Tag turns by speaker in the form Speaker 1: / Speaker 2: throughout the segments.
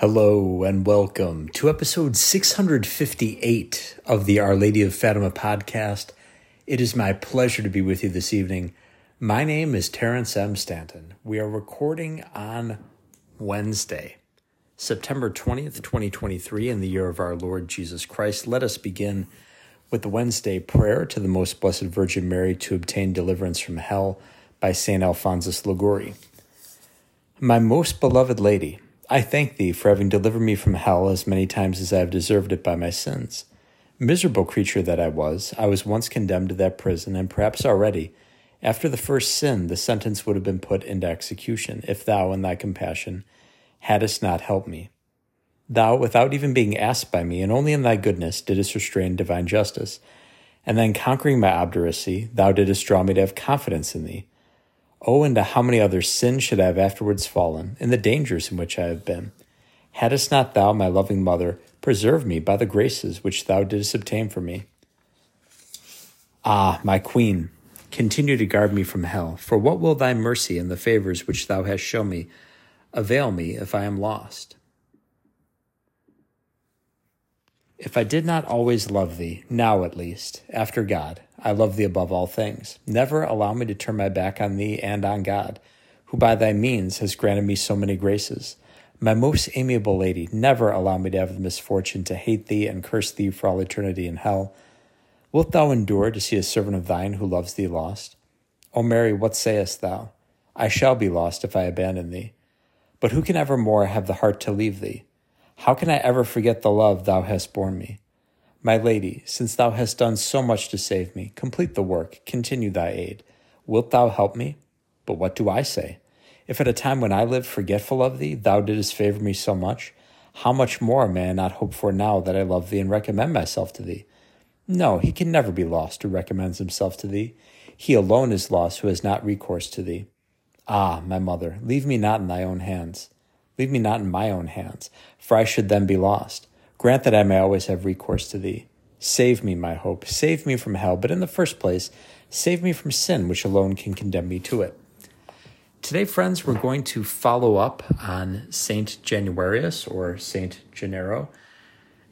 Speaker 1: Hello and welcome to episode 658 of the Our Lady of Fatima podcast. It is my pleasure to be with you this evening. My name is Terrence M. Stanton. We are recording on Wednesday, September 20th, 2023, in the year of our Lord Jesus Christ. Let us begin with the Wednesday prayer to the Most Blessed Virgin Mary to obtain deliverance from hell by St. Alphonsus Liguori. My most beloved Lady, I thank thee for having delivered me from hell as many times as I have deserved it by my sins. Miserable creature that I was, I was once condemned to that prison, and perhaps already, after the first sin, the sentence would have been put into execution, if thou, in thy compassion, hadst not helped me. Thou, without even being asked by me, and only in thy goodness, didst restrain divine justice. And then, conquering my obduracy, thou didst draw me to have confidence in thee Oh, into how many other sins should I have afterwards fallen, and the dangers in which I have been. Hadst not thou, my loving mother, preserved me by the graces which thou didst obtain for me? Ah, my queen, continue to guard me from hell, for what will thy mercy and the favors which thou hast shown me avail me if I am lost? If I did not always love thee, now at least, after God, I love thee above all things. Never allow me to turn my back on thee and on God, who by thy means has granted me so many graces. My most amiable lady, never allow me to have the misfortune to hate thee and curse thee for all eternity in hell. Wilt thou endure to see a servant of thine who loves thee lost? O Mary, what sayest thou? I shall be lost if I abandon thee. But who can ever more have the heart to leave thee? How can I ever forget the love thou hast borne me? My lady, since thou hast done so much to save me, complete the work, continue thy aid. Wilt thou help me? But what do I say? If at a time when I lived forgetful of thee, thou didst favor me so much, how much more may I not hope for now that I love thee and recommend myself to thee? No, he can never be lost who recommends himself to thee. He alone is lost who has not recourse to thee. Ah, my mother, leave me not in thy own hands. Leave me not in my own hands, for I should then be lost. Grant that I may always have recourse to thee. Save me, my hope. Save me from hell, but in the first place, save me from sin, which alone can condemn me to it. Today, friends, we're going to follow up on Saint Januarius or Saint Gennaro,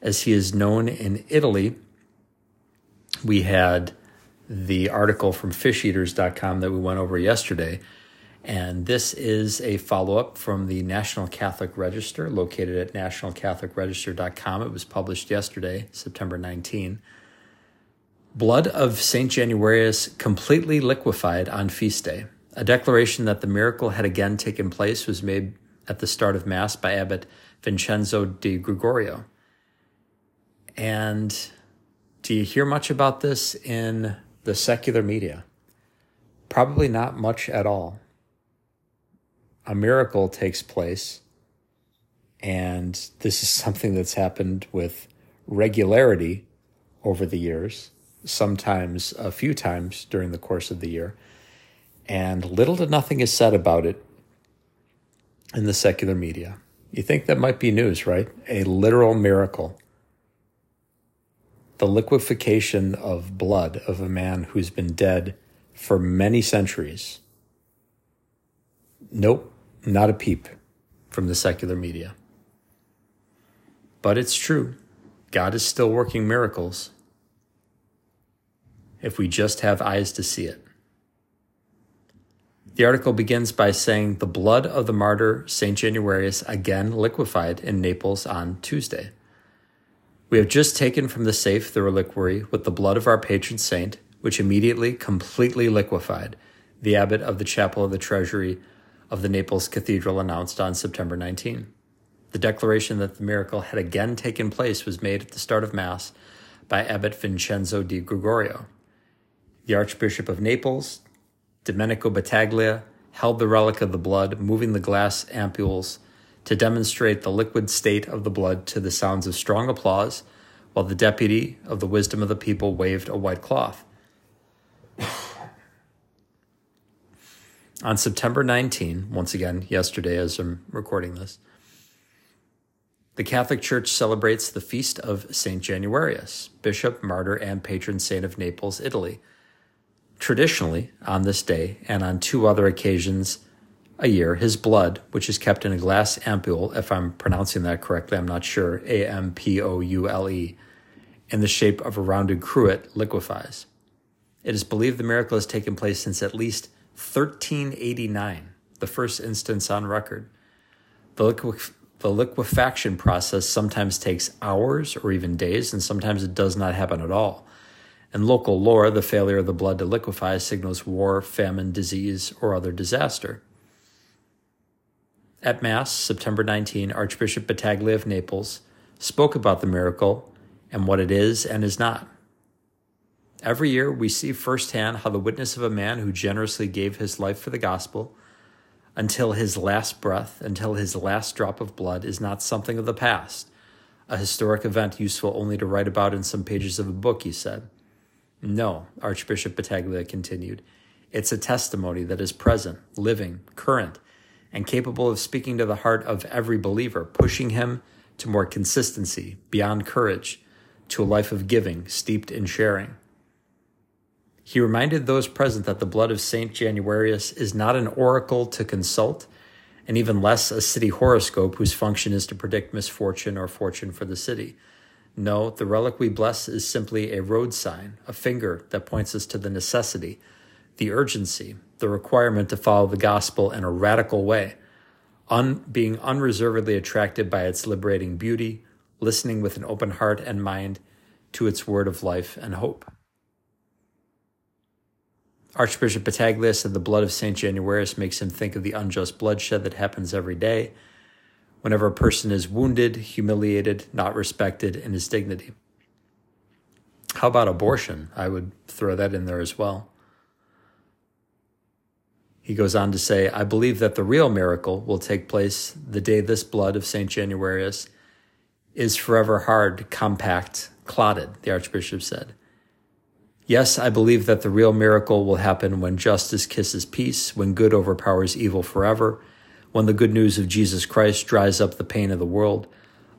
Speaker 1: as he is known in Italy. We had the article from fisheaters.com that we went over yesterday and this is a follow up from the National Catholic Register, located at nationalcatholicregister.com. It was published yesterday, September 19. Blood of St. Januarius completely liquefied on feast day. A declaration that the miracle had again taken place was made at the start of Mass by Abbot Vincenzo di Gregorio. And do you hear much about this in the secular media? Probably not much at all a miracle takes place, and this is something that's happened with regularity over the years, sometimes a few times during the course of the year, and little to nothing is said about it in the secular media. You think that might be news, right? A literal miracle. The liquefaction of blood of a man who's been dead for many centuries. Nope, not a peep from the secular media. But it's true. God is still working miracles if we just have eyes to see it. The article begins by saying the blood of the martyr St. Januarius again liquefied in Naples on Tuesday. We have just taken from the safe the reliquary with the blood of our patron saint, which immediately completely liquefied, the abbot of the chapel of the treasury of the Naples Cathedral announced on September 19. The declaration that the miracle had again taken place was made at the start of Mass by Abbot Vincenzo di Gregorio. The Archbishop of Naples, Domenico Battaglia, held the relic of the blood, moving the glass ampoules to demonstrate the liquid state of the blood to the sounds of strong applause, while the deputy of the wisdom of the people waved a white cloth. On September 19, once again, yesterday as I'm recording this, the Catholic Church celebrates the feast of St. Januarius, bishop, martyr, and patron saint of Naples, Italy. Traditionally, on this day and on two other occasions a year, his blood, which is kept in a glass ampule, if I'm pronouncing that correctly, I'm not sure, A M P O U L E, in the shape of a rounded cruet, liquefies. It is believed the miracle has taken place since at least 1389, the first instance on record. The, lique- the liquefaction process sometimes takes hours or even days, and sometimes it does not happen at all. In local lore, the failure of the blood to liquefy signals war, famine, disease, or other disaster. At Mass, September 19, Archbishop Battaglia of Naples spoke about the miracle and what it is and is not. Every year, we see firsthand how the witness of a man who generously gave his life for the gospel until his last breath, until his last drop of blood, is not something of the past, a historic event useful only to write about in some pages of a book, he said. No, Archbishop Battaglia continued, it's a testimony that is present, living, current, and capable of speaking to the heart of every believer, pushing him to more consistency, beyond courage, to a life of giving steeped in sharing. He reminded those present that the blood of St. Januarius is not an oracle to consult, and even less a city horoscope whose function is to predict misfortune or fortune for the city. No, the relic we bless is simply a road sign, a finger that points us to the necessity, the urgency, the requirement to follow the gospel in a radical way, un- being unreservedly attracted by its liberating beauty, listening with an open heart and mind to its word of life and hope. Archbishop Battaglia said the blood of St. Januarius makes him think of the unjust bloodshed that happens every day whenever a person is wounded, humiliated, not respected in his dignity. How about abortion? I would throw that in there as well. He goes on to say, I believe that the real miracle will take place the day this blood of St. Januarius is forever hard, compact, clotted, the Archbishop said. Yes, I believe that the real miracle will happen when justice kisses peace, when good overpowers evil forever, when the good news of Jesus Christ dries up the pain of the world,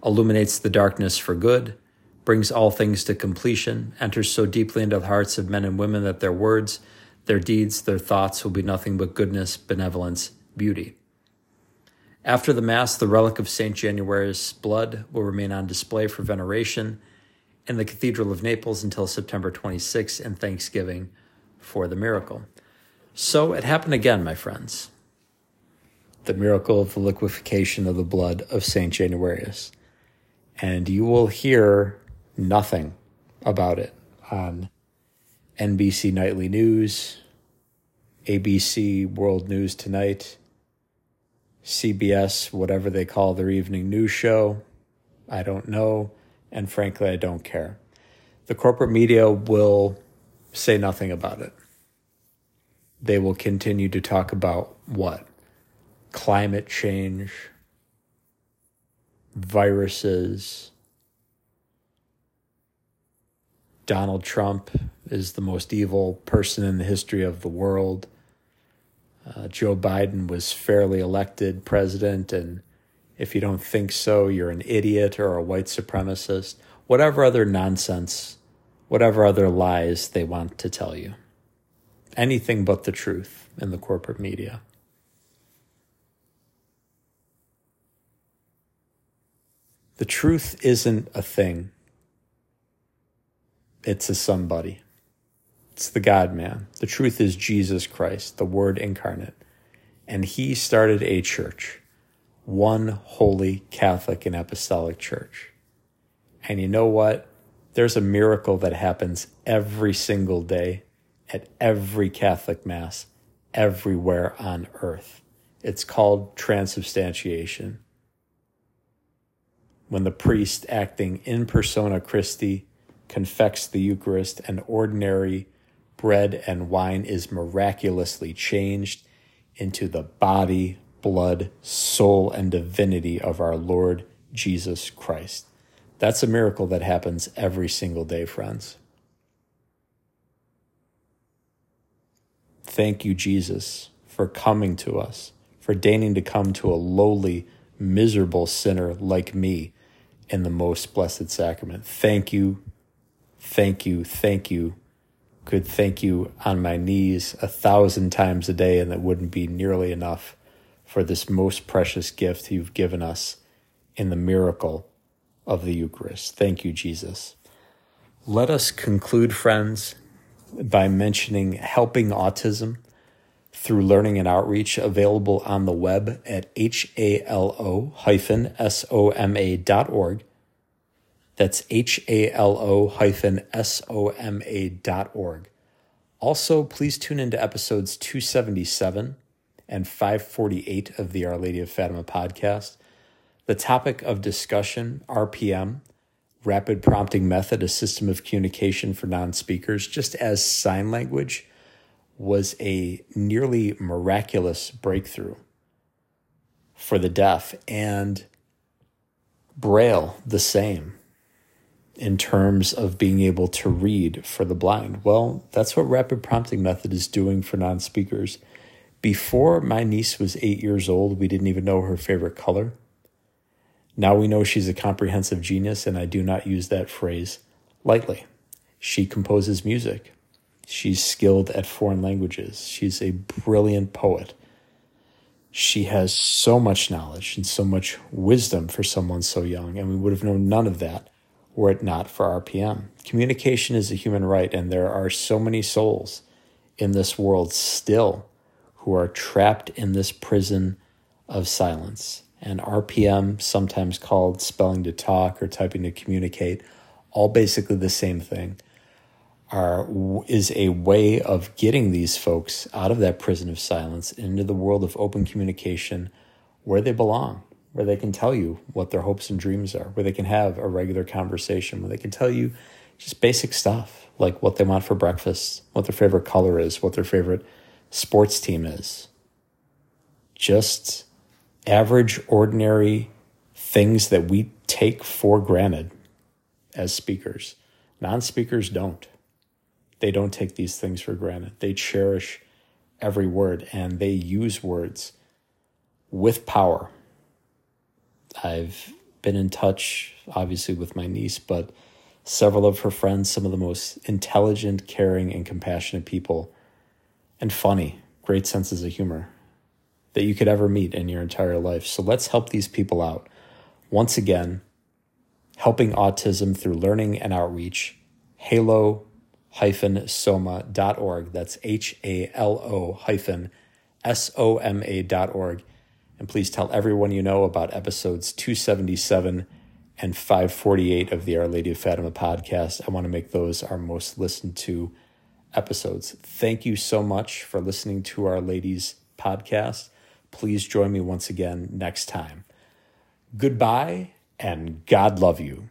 Speaker 1: illuminates the darkness for good, brings all things to completion, enters so deeply into the hearts of men and women that their words, their deeds, their thoughts will be nothing but goodness, benevolence, beauty. After the Mass, the relic of St. Januarius' blood will remain on display for veneration in the Cathedral of Naples until September 26 and Thanksgiving for the miracle. So it happened again, my friends the miracle of the liquefaction of the blood of St. Januarius. And you will hear nothing about it on NBC Nightly News, ABC World News Tonight, CBS, whatever they call their evening news show. I don't know. And frankly, I don't care. The corporate media will say nothing about it. They will continue to talk about what? climate change, viruses. Donald Trump is the most evil person in the history of the world. Uh, Joe Biden was fairly elected president, and if you don't think so, you're an idiot or a white supremacist. Whatever other nonsense, whatever other lies they want to tell you. Anything but the truth in the corporate media. The truth isn't a thing, it's a somebody. It's the God man. The truth is Jesus Christ, the Word incarnate. And he started a church, one holy Catholic and Apostolic church. And you know what? There's a miracle that happens every single day at every Catholic Mass, everywhere on earth. It's called transubstantiation when the priest acting in persona Christi confects the Eucharist and ordinary bread and wine is miraculously changed into the body, blood, soul, and divinity of our Lord Jesus Christ. That's a miracle that happens every single day, friends. Thank you, Jesus, for coming to us, for deigning to come to a lowly, miserable sinner like me in the most blessed sacrament. Thank you, thank you, thank you. Could thank you on my knees a thousand times a day, and that wouldn't be nearly enough for this most precious gift you've given us in the miracle of the Eucharist. Thank you, Jesus. Let us conclude, friends, by mentioning helping autism through learning and outreach available on the web at halo-soma.org. That's halo-soma.org. Also, please tune into episodes 277 and 548 of the Our Lady of Fatima podcast. The topic of discussion, RPM, Rapid Prompting Method, a system of communication for non speakers, just as sign language, was a nearly miraculous breakthrough for the deaf, and Braille, the same in terms of being able to read for the blind. Well, that's what Rapid Prompting Method is doing for non speakers. Before my niece was eight years old, we didn't even know her favorite color. Now we know she's a comprehensive genius, and I do not use that phrase lightly. She composes music. She's skilled at foreign languages. She's a brilliant poet. She has so much knowledge and so much wisdom for someone so young, and we would have known none of that were it not for RPM. Communication is a human right, and there are so many souls in this world still who are trapped in this prison of silence. And RPM, sometimes called spelling to talk or typing to communicate, all basically the same thing, are is a way of getting these folks out of that prison of silence into the world of open communication where they belong, where they can tell you what their hopes and dreams are, where they can have a regular conversation, where they can tell you just basic stuff like what they want for breakfast, what their favorite color is, what their favorite sports team is. Just average, ordinary things that we take for granted as speakers. Non speakers don't. They don't take these things for granted. They cherish every word and they use words with power. I've been in touch, obviously, with my niece, but several of her friends, some of the most intelligent, caring, and compassionate people and funny, great senses of humor that you could ever meet in your entire life. So let's help these people out. Once again, helping autism through learning and outreach, halo soma.org. That's H A L O hyphen S O M A dot org. And please tell everyone you know about episodes 277 and 548 of the Our Lady of Fatima podcast. I want to make those our most listened to episodes. Thank you so much for listening to Our Ladies podcast. Please join me once again next time. Goodbye and God love you.